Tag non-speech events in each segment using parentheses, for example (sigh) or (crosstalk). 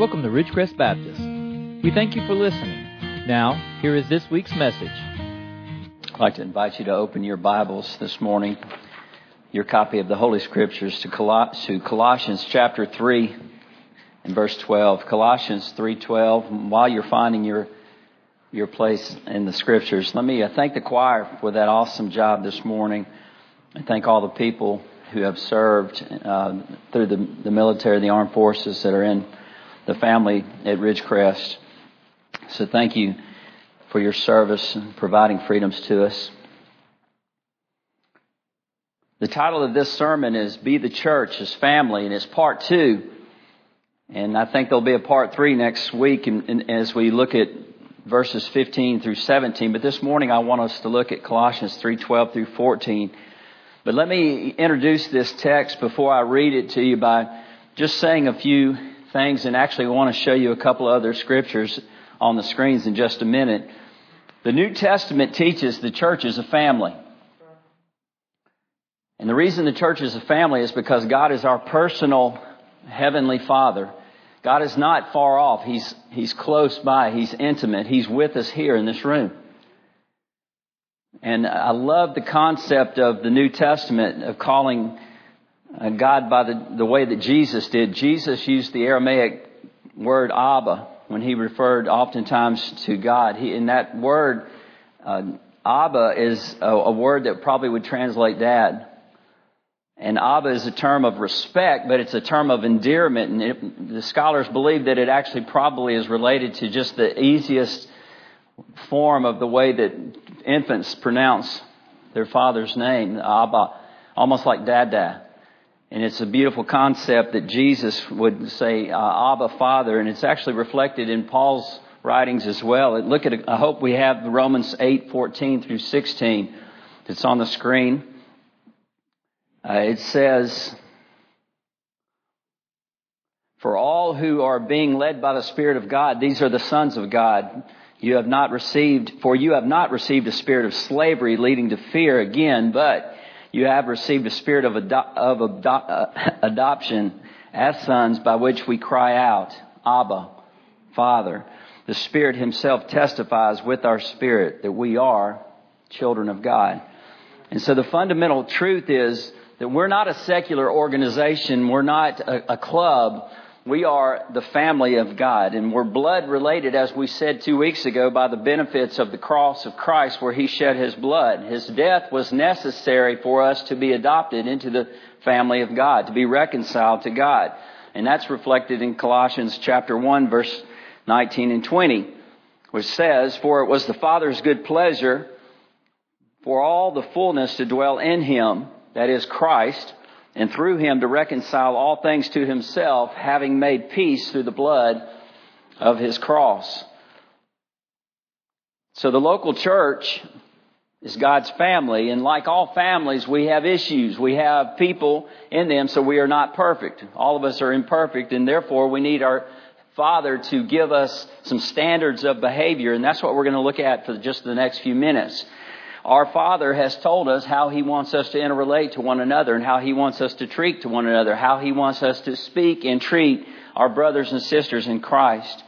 Welcome to Ridgecrest Baptist. We thank you for listening. Now, here is this week's message. I'd like to invite you to open your Bibles this morning, your copy of the Holy Scriptures to, Colossians chapter 3 and verse 12. Colossians 3:12. While you're finding your your place in the Scriptures, let me uh, thank the choir for that awesome job this morning, and thank all the people who have served uh, through the, the military, the armed forces that are in the family at Ridgecrest. So thank you for your service and providing freedoms to us. The title of this sermon is Be the Church as Family, and it's part two. And I think there'll be a part three next week and, and as we look at verses 15 through 17. But this morning I want us to look at Colossians 3:12 through 14. But let me introduce this text before I read it to you by just saying a few things and actually want to show you a couple other scriptures on the screens in just a minute. The New Testament teaches the church is a family. And the reason the church is a family is because God is our personal heavenly Father. God is not far off. He's, he's close by. He's intimate. He's with us here in this room. And I love the concept of the New Testament of calling God by the, the way that Jesus did. Jesus used the Aramaic word Abba when he referred oftentimes to God. He, in that word, uh, Abba is a, a word that probably would translate dad. And Abba is a term of respect, but it's a term of endearment. And it, the scholars believe that it actually probably is related to just the easiest form of the way that infants pronounce their father's name, Abba, almost like Dada. And it's a beautiful concept that Jesus would say, uh, Abba, Father, and it's actually reflected in Paul's writings as well. Look at, I hope we have Romans 8, 14 through 16. It's on the screen. Uh, it says, For all who are being led by the Spirit of God, these are the sons of God. You have not received, for you have not received a spirit of slavery leading to fear again, but you have received a spirit of, ado- of ado- uh, (laughs) adoption as sons by which we cry out, Abba, Father. The Spirit Himself testifies with our spirit that we are children of God. And so the fundamental truth is that we're not a secular organization. We're not a, a club. We are the family of God and we're blood related, as we said two weeks ago, by the benefits of the cross of Christ where He shed His blood. His death was necessary for us to be adopted into the family of God, to be reconciled to God. And that's reflected in Colossians chapter 1 verse 19 and 20, which says, For it was the Father's good pleasure for all the fullness to dwell in Him, that is Christ, and through him to reconcile all things to himself, having made peace through the blood of his cross. So the local church is God's family, and like all families, we have issues. We have people in them, so we are not perfect. All of us are imperfect, and therefore we need our Father to give us some standards of behavior, and that's what we're going to look at for just the next few minutes. Our Father has told us how He wants us to interrelate to one another and how He wants us to treat to one another, how He wants us to speak and treat our brothers and sisters in Christ.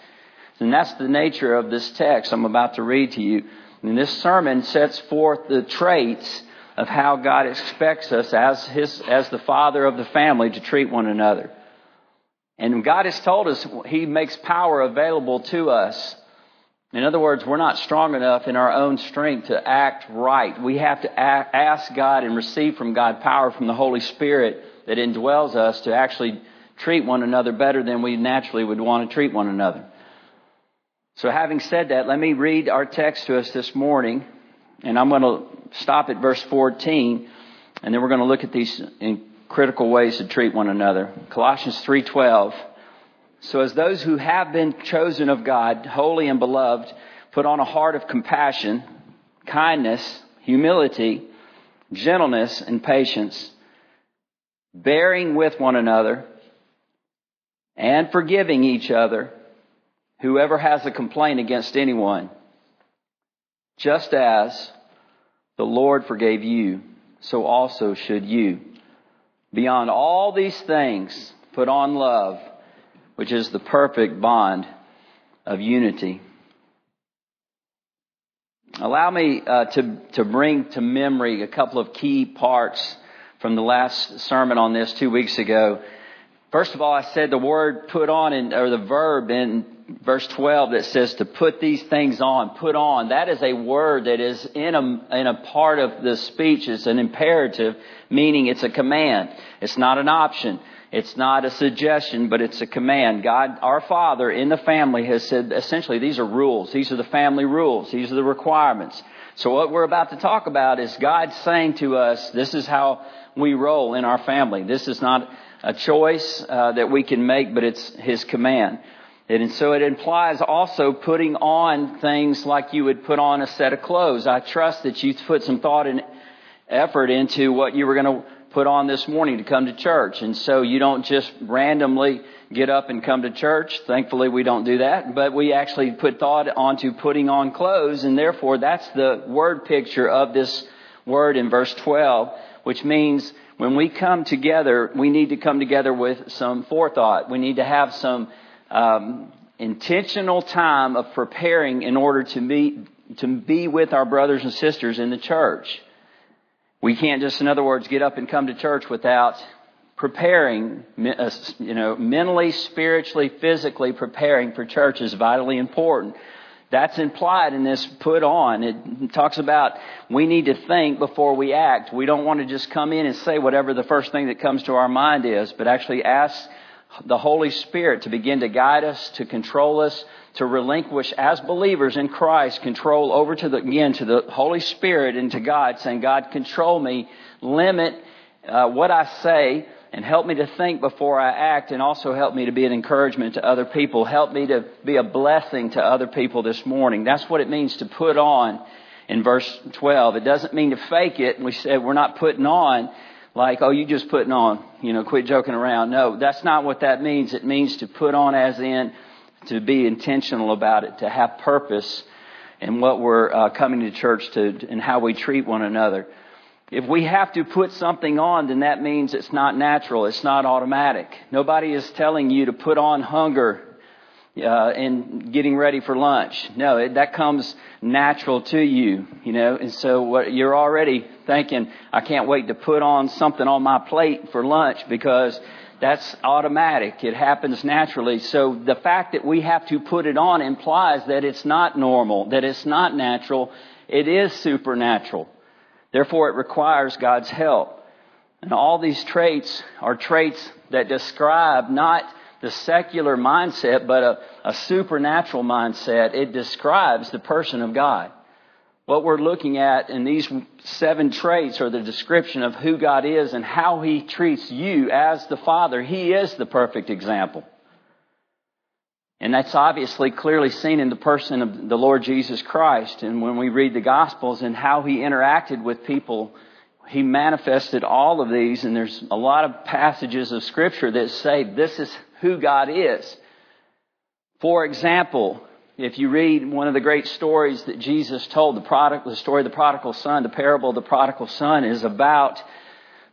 And that's the nature of this text I'm about to read to you. And this sermon sets forth the traits of how God expects us as His, as the Father of the family to treat one another. And God has told us He makes power available to us in other words, we're not strong enough in our own strength to act right. We have to ask God and receive from God power from the Holy Spirit that indwells us to actually treat one another better than we naturally would want to treat one another. So having said that, let me read our text to us this morning, and I'm going to stop at verse 14, and then we're going to look at these in critical ways to treat one another. Colossians 3:12 so as those who have been chosen of God, holy and beloved, put on a heart of compassion, kindness, humility, gentleness, and patience, bearing with one another, and forgiving each other, whoever has a complaint against anyone, just as the Lord forgave you, so also should you. Beyond all these things, put on love which is the perfect bond of unity. Allow me uh, to, to bring to memory a couple of key parts from the last sermon on this two weeks ago. First of all, I said the word put on in, or the verb in verse 12 that says to put these things on, put on. That is a word that is in a, in a part of the speech. It's an imperative, meaning it's a command. It's not an option. It's not a suggestion, but it's a command. God, our Father in the family has said essentially these are rules. These are the family rules. These are the requirements. So what we're about to talk about is God saying to us, this is how we roll in our family. This is not a choice uh, that we can make, but it's His command. And so it implies also putting on things like you would put on a set of clothes. I trust that you put some thought and effort into what you were going to put on this morning to come to church. And so you don't just randomly get up and come to church. Thankfully we don't do that, but we actually put thought onto putting on clothes and therefore that's the word picture of this word in verse 12, which means when we come together, we need to come together with some forethought. We need to have some um, intentional time of preparing in order to be to be with our brothers and sisters in the church. We can't just, in other words, get up and come to church without preparing, uh, you know, mentally, spiritually, physically preparing for church is vitally important. That's implied in this put on. It talks about we need to think before we act. We don't want to just come in and say whatever the first thing that comes to our mind is, but actually ask the Holy Spirit to begin to guide us, to control us, to relinquish as believers in Christ control over to the, again, to the Holy Spirit and to God, saying, God, control me, limit uh, what I say, and help me to think before I act, and also help me to be an encouragement to other people. Help me to be a blessing to other people this morning. That's what it means to put on in verse 12. It doesn't mean to fake it. We said we're not putting on like, oh, you just putting on, you know, quit joking around. No, that's not what that means. It means to put on as in to be intentional about it, to have purpose in what we're uh, coming to church to and how we treat one another. If we have to put something on, then that means it's not natural. It's not automatic. Nobody is telling you to put on hunger uh, and getting ready for lunch. No, it, that comes natural to you, you know. And so what you're already thinking, I can't wait to put on something on my plate for lunch because that's automatic. It happens naturally. So the fact that we have to put it on implies that it's not normal, that it's not natural. It is supernatural. Therefore, it requires God's help. And all these traits are traits that describe not the secular mindset, but a, a supernatural mindset. It describes the person of God. What we're looking at in these seven traits are the description of who God is and how He treats you as the Father. He is the perfect example. And that's obviously clearly seen in the person of the Lord Jesus Christ. And when we read the Gospels and how He interacted with people, He manifested all of these. And there's a lot of passages of Scripture that say this is who God is. For example, if you read one of the great stories that Jesus told, the the story of the prodigal son, the parable of the prodigal son is about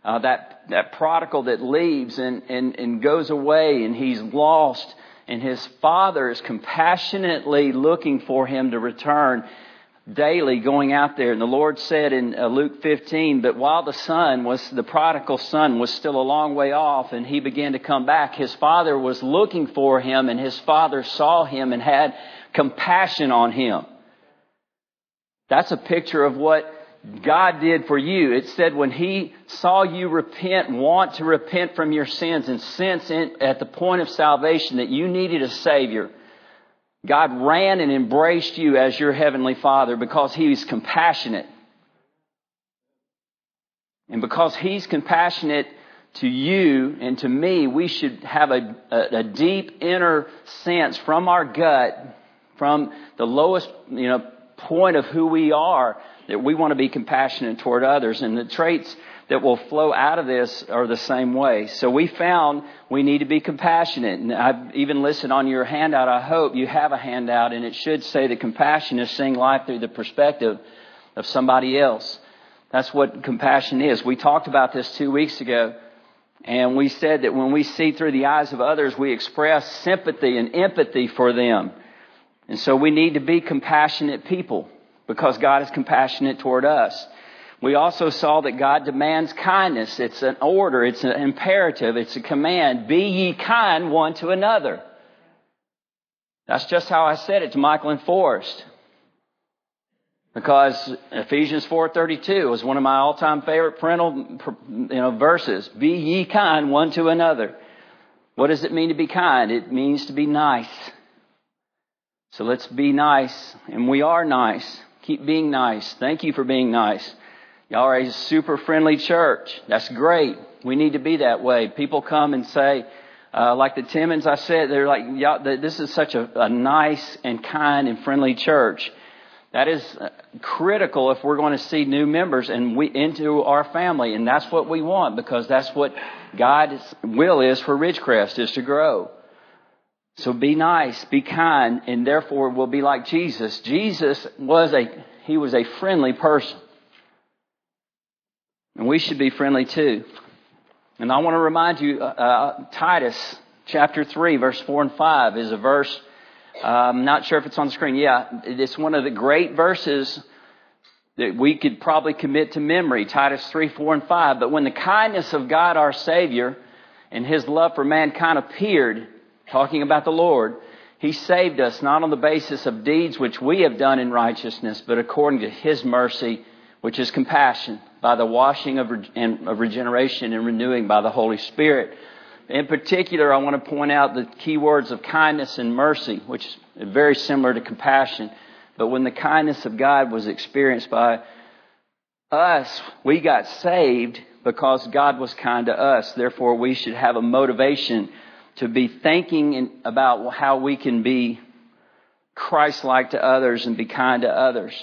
uh, that that prodigal that leaves and, and, and goes away and he's lost and his father is compassionately looking for him to return daily going out there. And the Lord said in uh, Luke 15 that while the son was, the prodigal son was still a long way off and he began to come back, his father was looking for him and his father saw him and had compassion on him. That's a picture of what God did for you. It said when He saw you repent, want to repent from your sins, and sense in, at the point of salvation that you needed a Savior, God ran and embraced you as your Heavenly Father because He was compassionate. And because He's compassionate to you and to me, we should have a, a, a deep inner sense from our gut from the lowest, you know, point of who we are that we want to be compassionate toward others. And the traits that will flow out of this are the same way. So we found we need to be compassionate. And I've even listed on your handout, I hope you have a handout, and it should say that compassion is seeing life through the perspective of somebody else. That's what compassion is. We talked about this two weeks ago. And we said that when we see through the eyes of others, we express sympathy and empathy for them. And so we need to be compassionate people because God is compassionate toward us. We also saw that God demands kindness. It's an order. It's an imperative. It's a command. Be ye kind one to another. That's just how I said it to Michael and Forrest. Because Ephesians 4:32 was one of my all-time favorite parental you know, verses. Be ye kind one to another. What does it mean to be kind? It means to be nice. So let's be nice, and we are nice. Keep being nice. Thank you for being nice. Y'all are a super friendly church. That's great. We need to be that way. People come and say, uh, like the Timmons, I said, they're like, y'all, this is such a, a nice and kind and friendly church. That is uh, critical if we're going to see new members and we, into our family. And that's what we want because that's what God's will is for Ridgecrest is to grow. So be nice, be kind, and therefore we'll be like Jesus. Jesus was a, he was a friendly person. And we should be friendly too. And I want to remind you, uh, uh, Titus chapter 3 verse 4 and 5 is a verse I'm not sure if it's on the screen. Yeah, it's one of the great verses that we could probably commit to memory, Titus 3, 4, and 5. But when the kindness of God our Savior and His love for mankind appeared, talking about the Lord, He saved us not on the basis of deeds which we have done in righteousness, but according to His mercy, which is compassion, by the washing of, of regeneration and renewing by the Holy Spirit in particular, I want to point out the key words of kindness and mercy, which is very similar to compassion. But when the kindness of God was experienced by us, we got saved because God was kind to us. Therefore, we should have a motivation to be thinking about how we can be Christ-like to others and be kind to others.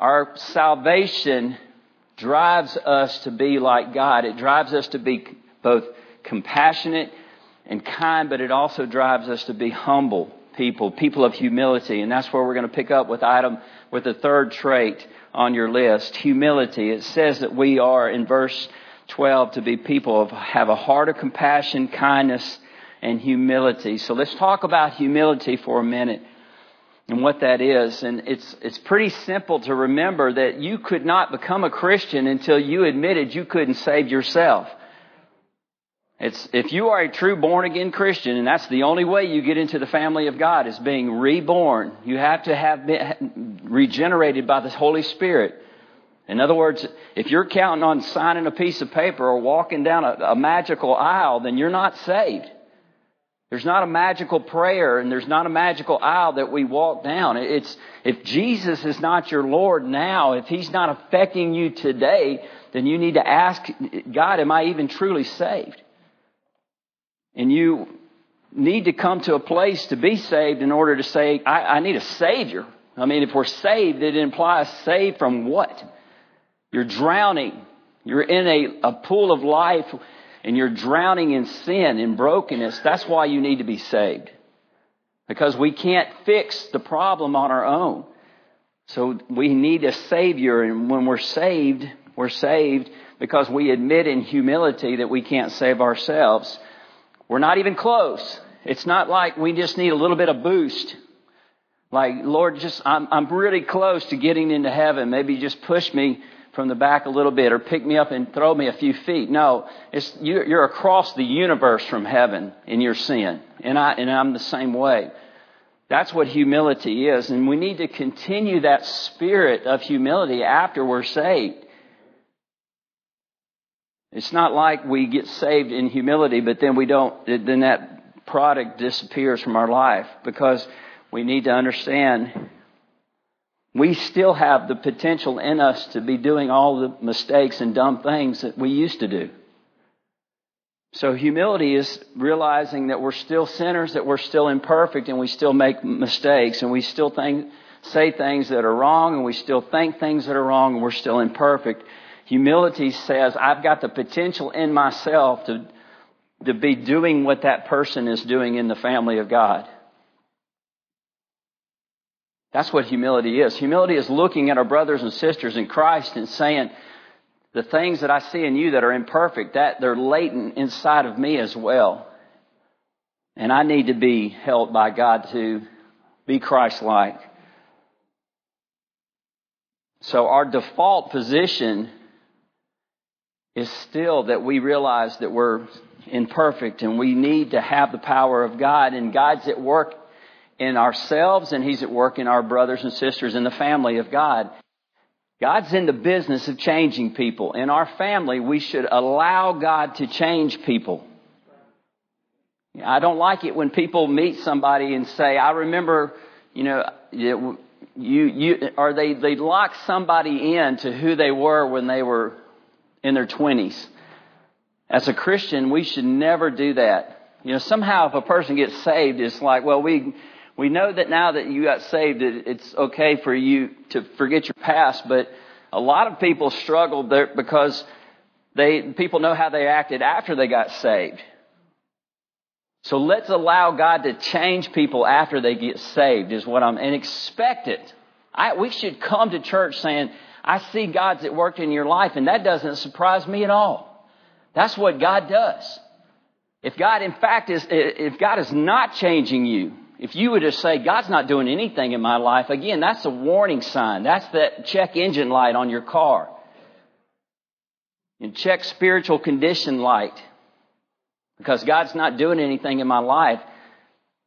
Our salvation drives us to be like God. It drives us to be both compassionate and kind, but it also drives us to be humble people, people of humility. And that's where we're going to pick up with item, with the third trait on your list, humility. It says that we are in verse 12 to be people of, have a heart of compassion, kindness, and humility. So let's talk about humility for a minute and what that is. And it's, it's pretty simple to remember that you could not become a Christian until you admitted you couldn't save yourself. It's, if you are a true born again Christian, and that's the only way you get into the family of God is being reborn. You have to have been regenerated by the Holy Spirit. In other words, if you're counting on signing a piece of paper or walking down a, a magical aisle, then you're not saved. There's not a magical prayer and there's not a magical aisle that we walk down. It's, if Jesus is not your Lord now, if He's not affecting you today, then you need to ask God, am I even truly saved? And you need to come to a place to be saved in order to say, I, I need a Savior. I mean, if we're saved, it implies saved from what? You're drowning. You're in a, a pool of life and you're drowning in sin and brokenness. That's why you need to be saved. Because we can't fix the problem on our own. So we need a Savior, and when we're saved, we're saved because we admit in humility that we can't save ourselves. We're not even close. It's not like we just need a little bit of boost. Like, Lord, just, I'm, I'm really close to getting into heaven. Maybe just push me from the back a little bit or pick me up and throw me a few feet. No, it's, you're across the universe from heaven in your sin. And I, and I'm the same way. That's what humility is. And we need to continue that spirit of humility after we're saved. It's not like we get saved in humility, but then we don't, then that product disappears from our life because we need to understand we still have the potential in us to be doing all the mistakes and dumb things that we used to do. So humility is realizing that we're still sinners, that we're still imperfect, and we still make mistakes, and we still think, say things that are wrong, and we still think things that are wrong, and we're still imperfect. Humility says, I've got the potential in myself to, to be doing what that person is doing in the family of God. That's what humility is. Humility is looking at our brothers and sisters in Christ and saying, the things that I see in you that are imperfect, that they're latent inside of me as well. And I need to be helped by God to be Christ-like. So our default position is still that we realize that we're imperfect and we need to have the power of God and God's at work in ourselves and He's at work in our brothers and sisters in the family of God. God's in the business of changing people. In our family, we should allow God to change people. I don't like it when people meet somebody and say, I remember, you know, you, you, or they, they lock somebody in to who they were when they were in their twenties. As a Christian, we should never do that. You know, somehow if a person gets saved, it's like, well, we, we know that now that you got saved, it's okay for you to forget your past, but a lot of people struggle there because they, people know how they acted after they got saved. So let's allow God to change people after they get saved is what I'm, and expect it. I, we should come to church saying, I see God's at work in your life and that doesn't surprise me at all. That's what God does. If God, in fact, is, if God is not changing you, if you were to say, God's not doing anything in my life, again, that's a warning sign. That's that check engine light on your car. And check spiritual condition light. Because God's not doing anything in my life.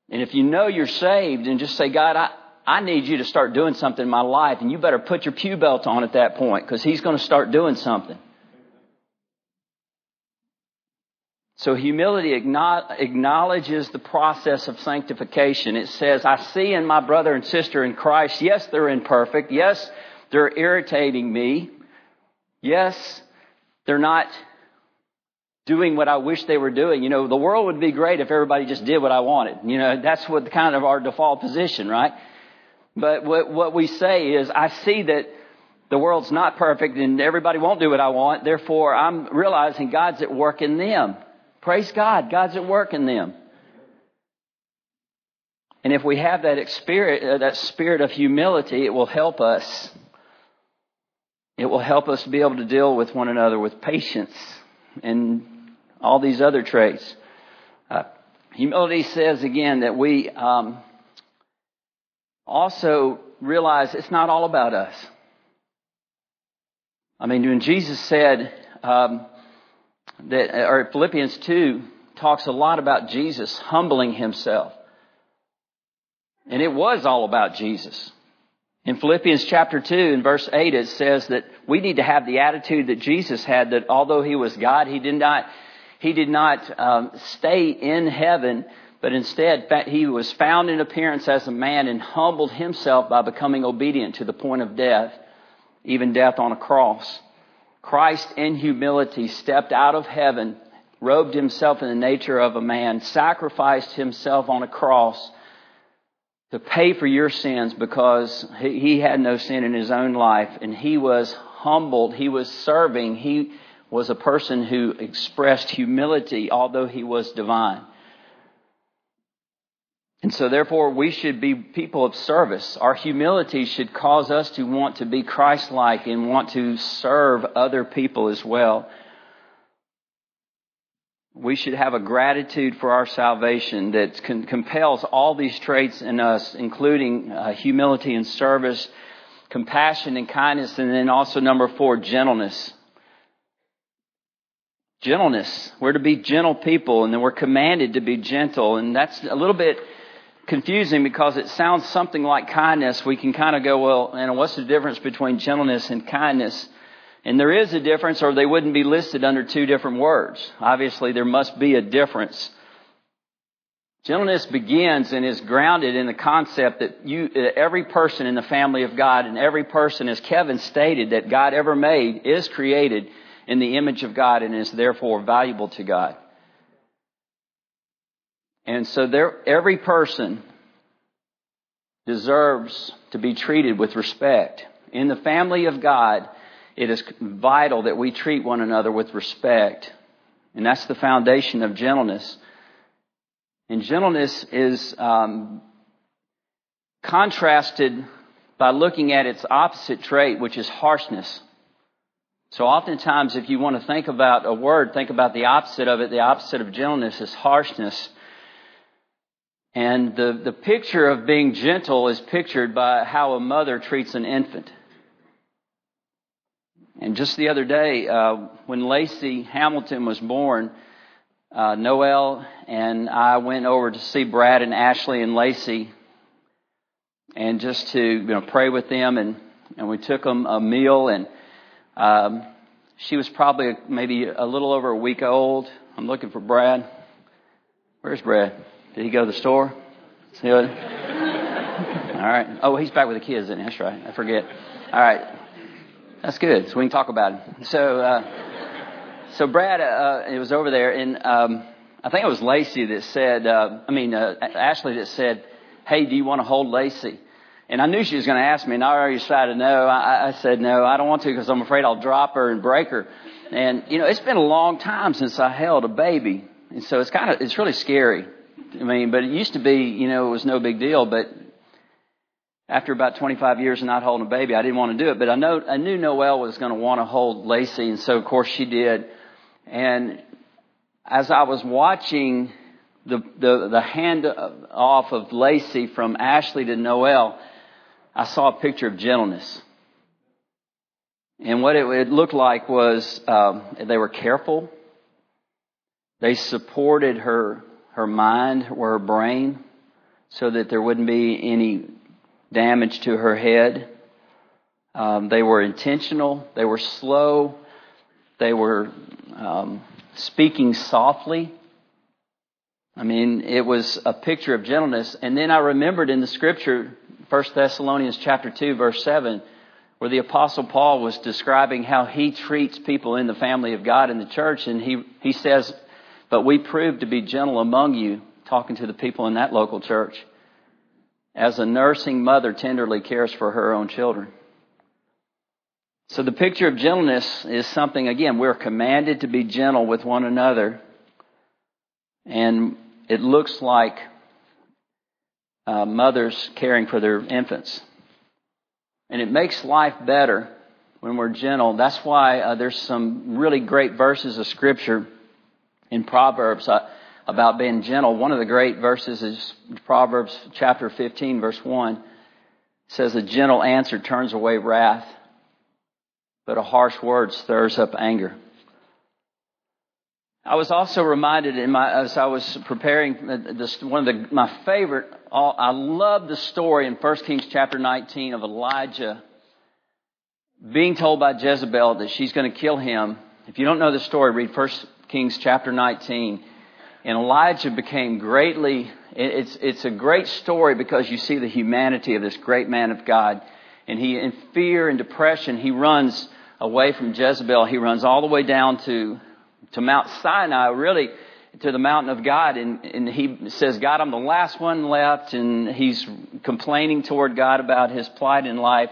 And if you know you're saved and just say, God, I, I need you to start doing something in my life, and you better put your pew belt on at that point, because He's going to start doing something. So humility acknowledges the process of sanctification. It says, I see in my brother and sister in Christ, yes, they're imperfect. Yes, they're irritating me. Yes, they're not doing what I wish they were doing. You know, the world would be great if everybody just did what I wanted. You know, that's what kind of our default position, right? But what, what we say is, I see that the world's not perfect and everybody won't do what I want. Therefore, I'm realizing God's at work in them. Praise God. God's at work in them. And if we have that spirit, uh, that spirit of humility, it will help us. It will help us be able to deal with one another with patience and all these other traits. Uh, humility says again that we um, also realize it's not all about us. I mean, when Jesus said, um, that, or Philippians 2 talks a lot about Jesus humbling himself. And it was all about Jesus. In Philippians chapter 2 and verse 8 it says that we need to have the attitude that Jesus had that although he was God, he did not, he did not um, stay in heaven, but instead he was found in appearance as a man and humbled himself by becoming obedient to the point of death, even death on a cross. Christ in humility stepped out of heaven, robed himself in the nature of a man, sacrificed himself on a cross to pay for your sins because he had no sin in his own life and he was humbled. He was serving. He was a person who expressed humility although he was divine. And so therefore we should be people of service. Our humility should cause us to want to be Christ-like and want to serve other people as well. We should have a gratitude for our salvation that compels all these traits in us, including uh, humility and service, compassion and kindness, and then also number four, gentleness. Gentleness. We're to be gentle people, and then we're commanded to be gentle, and that's a little bit confusing because it sounds something like kindness. We can kind of go, well, and what's the difference between gentleness and kindness? And there is a difference or they wouldn't be listed under two different words. Obviously there must be a difference. Gentleness begins and is grounded in the concept that you, every person in the family of God and every person, as Kevin stated, that God ever made is created in the image of God and is therefore valuable to God. And so there, every person deserves to be treated with respect. In the family of God, it is vital that we treat one another with respect. And that's the foundation of gentleness. And gentleness is um, contrasted by looking at its opposite trait, which is harshness. So oftentimes, if you want to think about a word, think about the opposite of it. The opposite of gentleness is harshness. And the, the picture of being gentle is pictured by how a mother treats an infant. And just the other day, uh, when Lacey Hamilton was born, uh, Noel and I went over to see Brad and Ashley and Lacey, and just to you know pray with them, and and we took them a meal, and um, she was probably maybe a little over a week old. I'm looking for Brad. Where's Brad? Did he go to the store? See what? (laughs) All right. Oh, he's back with the kids, then. That's right. I forget. All right. That's good. So we can talk about it. So, uh, so Brad, uh, it was over there, and um, I think it was Lacey that said, uh, I mean, uh, Ashley that said, "Hey, do you want to hold Lacey?" And I knew she was going to ask me, and I already decided no. I, I said no, I don't want to because I'm afraid I'll drop her and break her. And you know, it's been a long time since I held a baby, and so it's kind of it's really scary. I mean, but it used to be, you know, it was no big deal, but after about 25 years of not holding a baby, I didn't want to do it. But I know I knew Noelle was going to want to hold Lacey, and so of course she did. And as I was watching the the, the hand off of Lacey from Ashley to Noelle, I saw a picture of gentleness. And what it, looked like was um, they were careful. They supported her her mind or her brain so that there wouldn't be any damage to her head. Um, they were intentional. They were slow. They were um, speaking softly. I mean, it was a picture of gentleness. And then I remembered in the scripture, 1 Thessalonians chapter 2 verse 7, where the apostle Paul was describing how he treats people in the family of God in the church. And he, he says, but we prove to be gentle among you, talking to the people in that local church as a nursing mother tenderly cares for her own children. So the picture of gentleness is something, again, we're commanded to be gentle with one another. And it looks like uh, mothers caring for their infants. And it makes life better when we're gentle. That's why uh, there's some really great verses of Scripture in Proverbs. Uh, about being gentle. One of the great verses is Proverbs chapter 15 verse 1. It says, a gentle answer turns away wrath, but a harsh word stirs up anger. I was also reminded in my, as I was preparing this, one of the, my favorite, I love the story in 1 Kings chapter 19 of Elijah being told by Jezebel that she's going to kill him. If you don't know the story, read 1 Kings chapter 19. And Elijah became greatly, it's, it's a great story because you see the humanity of this great man of God. And he, in fear and depression, he runs away from Jezebel. He runs all the way down to, to Mount Sinai, really, to the mountain of God. And, and he says, God, I'm the last one left. And he's complaining toward God about his plight in life.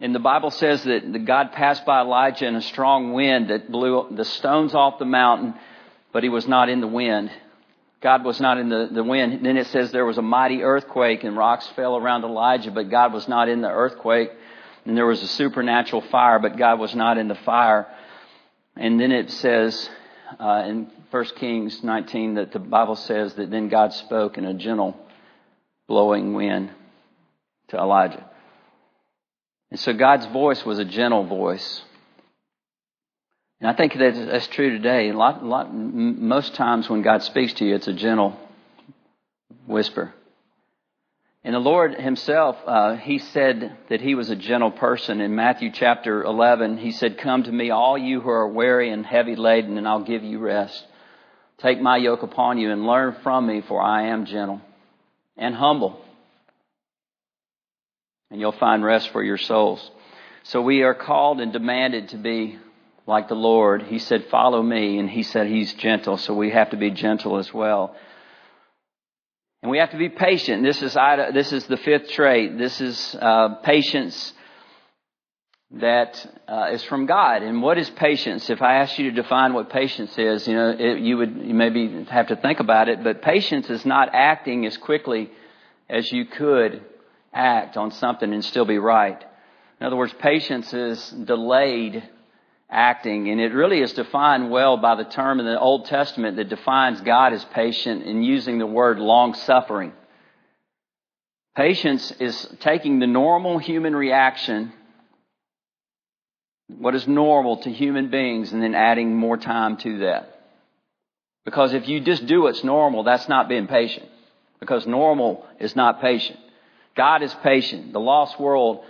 And the Bible says that God passed by Elijah in a strong wind that blew the stones off the mountain but he was not in the wind. God was not in the, the wind. Then it says there was a mighty earthquake and rocks fell around Elijah, but God was not in the earthquake. And there was a supernatural fire, but God was not in the fire. And then it says uh, in 1 Kings 19 that the Bible says that then God spoke in a gentle blowing wind to Elijah. And so God's voice was a gentle voice. And I think that that's true today. A lot, lot, most times when God speaks to you, it's a gentle whisper. And the Lord Himself, uh, He said that He was a gentle person. In Matthew chapter 11, He said, Come to me, all you who are weary and heavy laden, and I'll give you rest. Take my yoke upon you and learn from me, for I am gentle and humble. And you'll find rest for your souls. So we are called and demanded to be like the Lord. He said, follow me. And he said he's gentle. So we have to be gentle as well. And we have to be patient. This is, this is the fifth trait. This is uh, patience that uh, is from God. And what is patience? If I asked you to define what patience is, you know, it, you would you maybe have to think about it. But patience is not acting as quickly as you could act on something and still be right. In other words, patience is delayed acting. And it really is defined well by the term in the Old Testament that defines God as patient in using the word long suffering. Patience is taking the normal human reaction, what is normal to human beings, and then adding more time to that. Because if you just do what's normal, that's not being patient. Because normal is not patient. God is patient. The lost world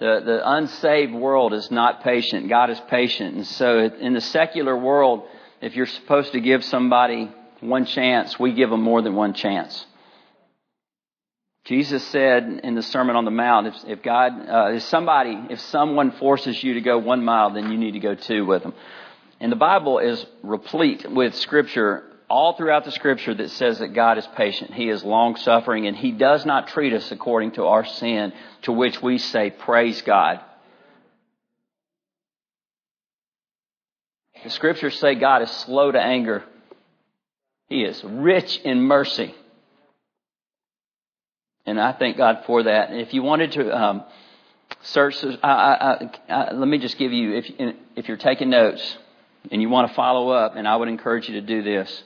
the, the unsaved world is not patient. God is patient. And so in the secular world, if you're supposed to give somebody one chance, we give them more than one chance. Jesus said in the Sermon on the Mount, if, if God, uh, if somebody, if someone forces you to go one mile, then you need to go two with them. And the Bible is replete with scripture all throughout the scripture that says that God is patient. He is long suffering and He does not treat us according to our sin, to which we say, praise God. The scriptures say God is slow to anger. He is rich in mercy. And I thank God for that. If you wanted to um, search, I, I, I, let me just give you, if, if you're taking notes and you want to follow up, and I would encourage you to do this.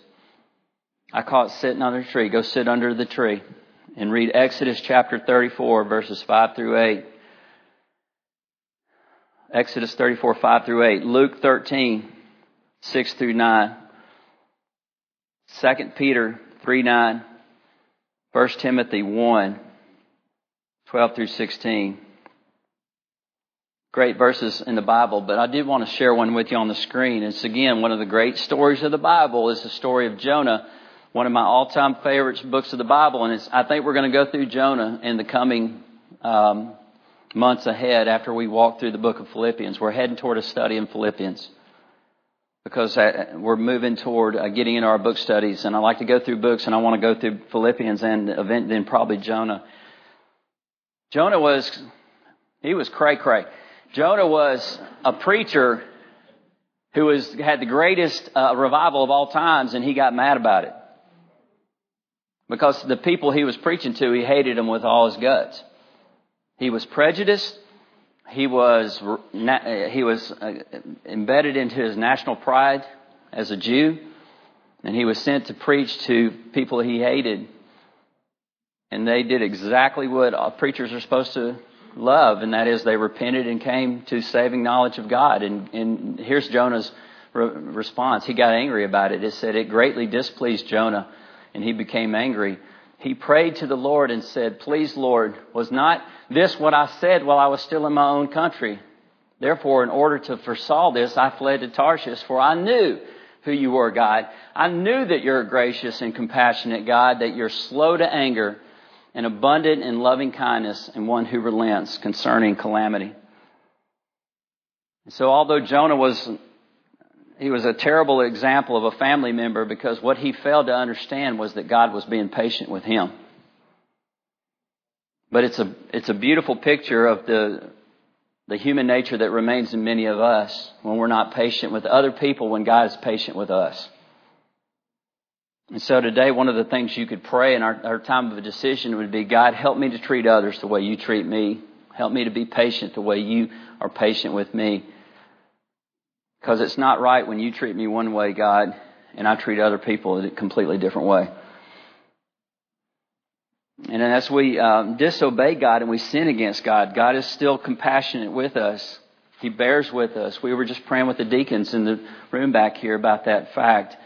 I call it sitting under a tree. Go sit under the tree and read Exodus chapter 34 verses 5 through 8. Exodus 34, 5 through 8. Luke 13, 6 through 9. 2 Peter 3, 9. 1 Timothy 1, 12 through 16. Great verses in the Bible, but I did want to share one with you on the screen. It's again one of the great stories of the Bible is the story of Jonah one of my all-time favorites books of the Bible, and I think we're going to go through Jonah in the coming um, months ahead after we walk through the book of Philippians. We're heading toward a study in Philippians because uh, we're moving toward uh, getting into our book studies, and I like to go through books, and I want to go through Philippians and event, then probably Jonah. Jonah was he was cray cray. Jonah was a preacher who was had the greatest uh, revival of all times, and he got mad about it. Because the people he was preaching to, he hated them with all his guts. He was prejudiced. He was, he was uh, embedded into his national pride as a Jew. And he was sent to preach to people he hated. And they did exactly what preachers are supposed to love, and that is they repented and came to saving knowledge of God. And, and here's Jonah's re- response. He got angry about it. It said it greatly displeased Jonah and he became angry. He prayed to the Lord and said, Please, Lord, was not this what I said while I was still in my own country? Therefore, in order to foresaw this, I fled to Tarshish, for I knew who you were, God. I knew that you're a gracious and compassionate God, that you're slow to anger and abundant in loving kindness and one who relents concerning calamity. So although Jonah was he was a terrible example of a family member because what he failed to understand was that God was being patient with him. But it's a, it's a beautiful picture of the, the human nature that remains in many of us when we're not patient with other people when God is patient with us. And so today, one of the things you could pray in our, our time of a decision would be, God, help me to treat others the way you treat me. Help me to be patient the way you are patient with me. Because it's not right when you treat me one way, God, and I treat other people in a completely different way. And as we um, disobey God and we sin against God, God is still compassionate with us. He bears with us. We were just praying with the deacons in the room back here about that fact.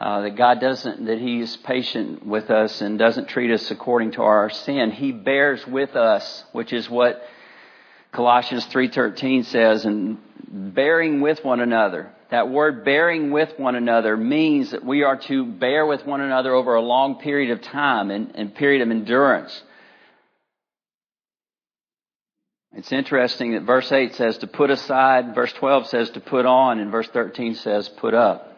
Uh, that God doesn't, that He is patient with us and doesn't treat us according to our sin. He bears with us, which is what Colossians 3.13 says, and bearing with one another. That word bearing with one another means that we are to bear with one another over a long period of time and, and period of endurance. It's interesting that verse 8 says to put aside, verse 12 says to put on, and verse 13 says put up.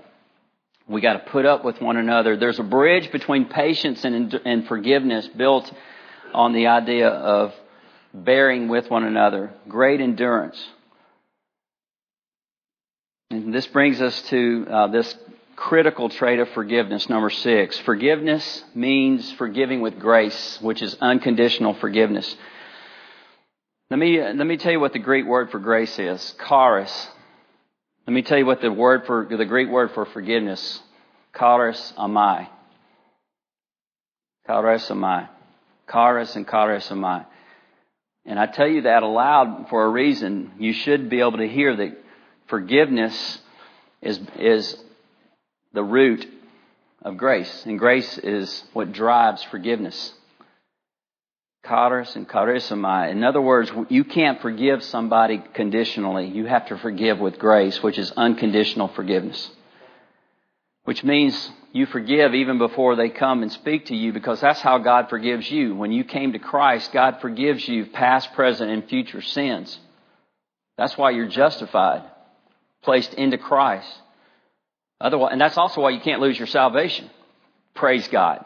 We got to put up with one another. There's a bridge between patience and, and forgiveness built on the idea of bearing with one another, great endurance. And this brings us to uh, this critical trait of forgiveness, number six. Forgiveness means forgiving with grace, which is unconditional forgiveness. Let me, let me tell you what the Greek word for grace is. Charis. Let me tell you what the word for the Greek word for forgiveness, charizomai. Charis amai. Charis and charizomai. And I tell you that aloud for a reason. You should be able to hear that forgiveness is, is the root of grace. And grace is what drives forgiveness. Charis and charizomai. In other words, you can't forgive somebody conditionally. You have to forgive with grace, which is unconditional forgiveness. Which means you forgive even before they come and speak to you because that's how God forgives you. When you came to Christ, God forgives you past, present, and future sins. That's why you're justified, placed into Christ. Otherwise, and that's also why you can't lose your salvation. Praise God.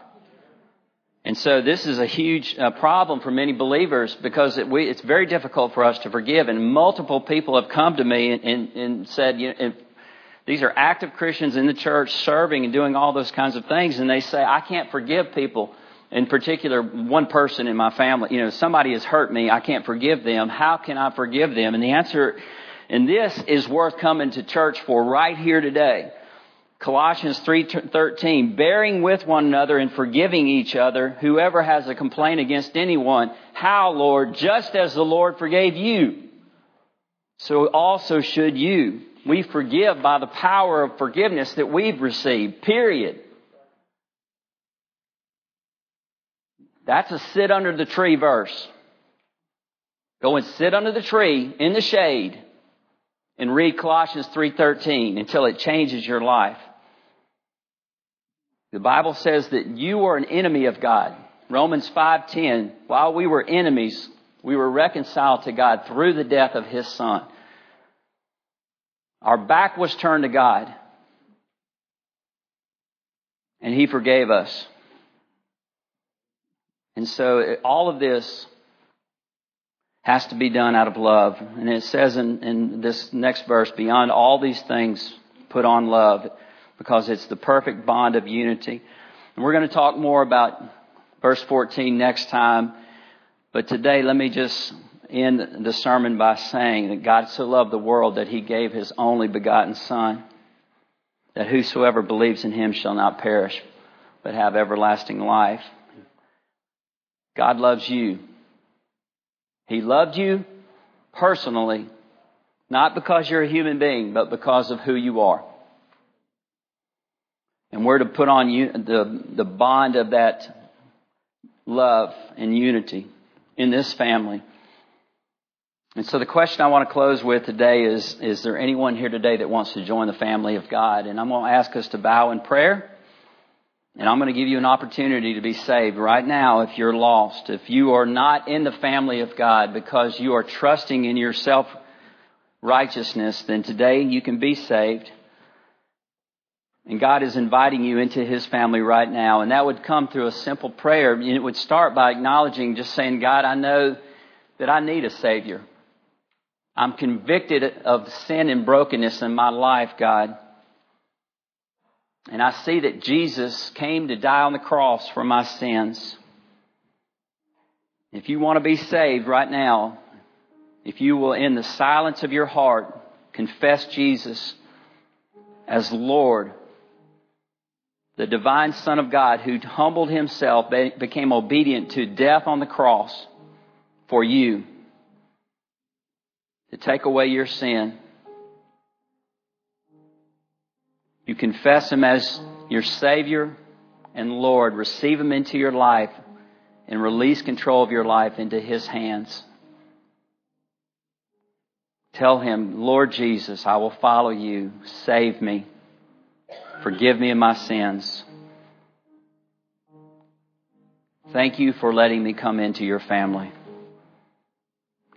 And so this is a huge uh, problem for many believers because it, we, it's very difficult for us to forgive. And multiple people have come to me and, and, and said, you know, these are active Christians in the church serving and doing all those kinds of things. And they say, I can't forgive people. In particular, one person in my family, you know, somebody has hurt me. I can't forgive them. How can I forgive them? And the answer in this is worth coming to church for right here today. Colossians 3:13 bearing with one another and forgiving each other whoever has a complaint against anyone how lord just as the lord forgave you so also should you we forgive by the power of forgiveness that we've received period that's a sit under the tree verse go and sit under the tree in the shade and read Colossians 3:13 until it changes your life the Bible says that you are an enemy of God. Romans 5:10, while we were enemies, we were reconciled to God through the death of his son. Our back was turned to God. And he forgave us. And so all of this has to be done out of love. And it says in, in this next verse, beyond all these things, put on love because it's the perfect bond of unity. And we're going to talk more about verse 14 next time. But today, let me just end the sermon by saying that God so loved the world that he gave his only begotten Son, that whosoever believes in him shall not perish, but have everlasting life. God loves you. He loved you personally, not because you're a human being, but because of who you are. And we're to put on the, the bond of that love and unity in this family. And so the question I want to close with today is, is there anyone here today that wants to join the family of God? And I'm going to ask us to bow in prayer. And I'm going to give you an opportunity to be saved right now if you're lost. If you are not in the family of God because you are trusting in your self righteousness, then today you can be saved. And God is inviting you into His family right now. And that would come through a simple prayer. It would start by acknowledging, just saying, God, I know that I need a Savior. I'm convicted of sin and brokenness in my life, God. And I see that Jesus came to die on the cross for my sins. If you want to be saved right now, if you will, in the silence of your heart, confess Jesus as Lord, the divine Son of God who humbled himself, became obedient to death on the cross for you to take away your sin. You confess him as your Savior and Lord. Receive him into your life and release control of your life into his hands. Tell him, Lord Jesus, I will follow you. Save me. Forgive me of my sins. Thank you for letting me come into your family.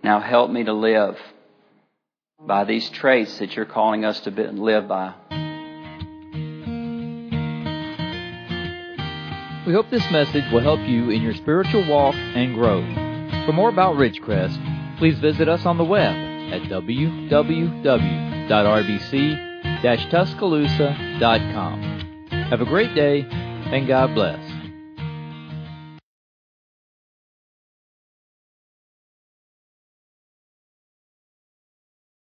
Now help me to live by these traits that you're calling us to live by. We hope this message will help you in your spiritual walk and growth. For more about Ridgecrest, please visit us on the web at www.rbc tuscaloosa.com. Have a great day and God bless.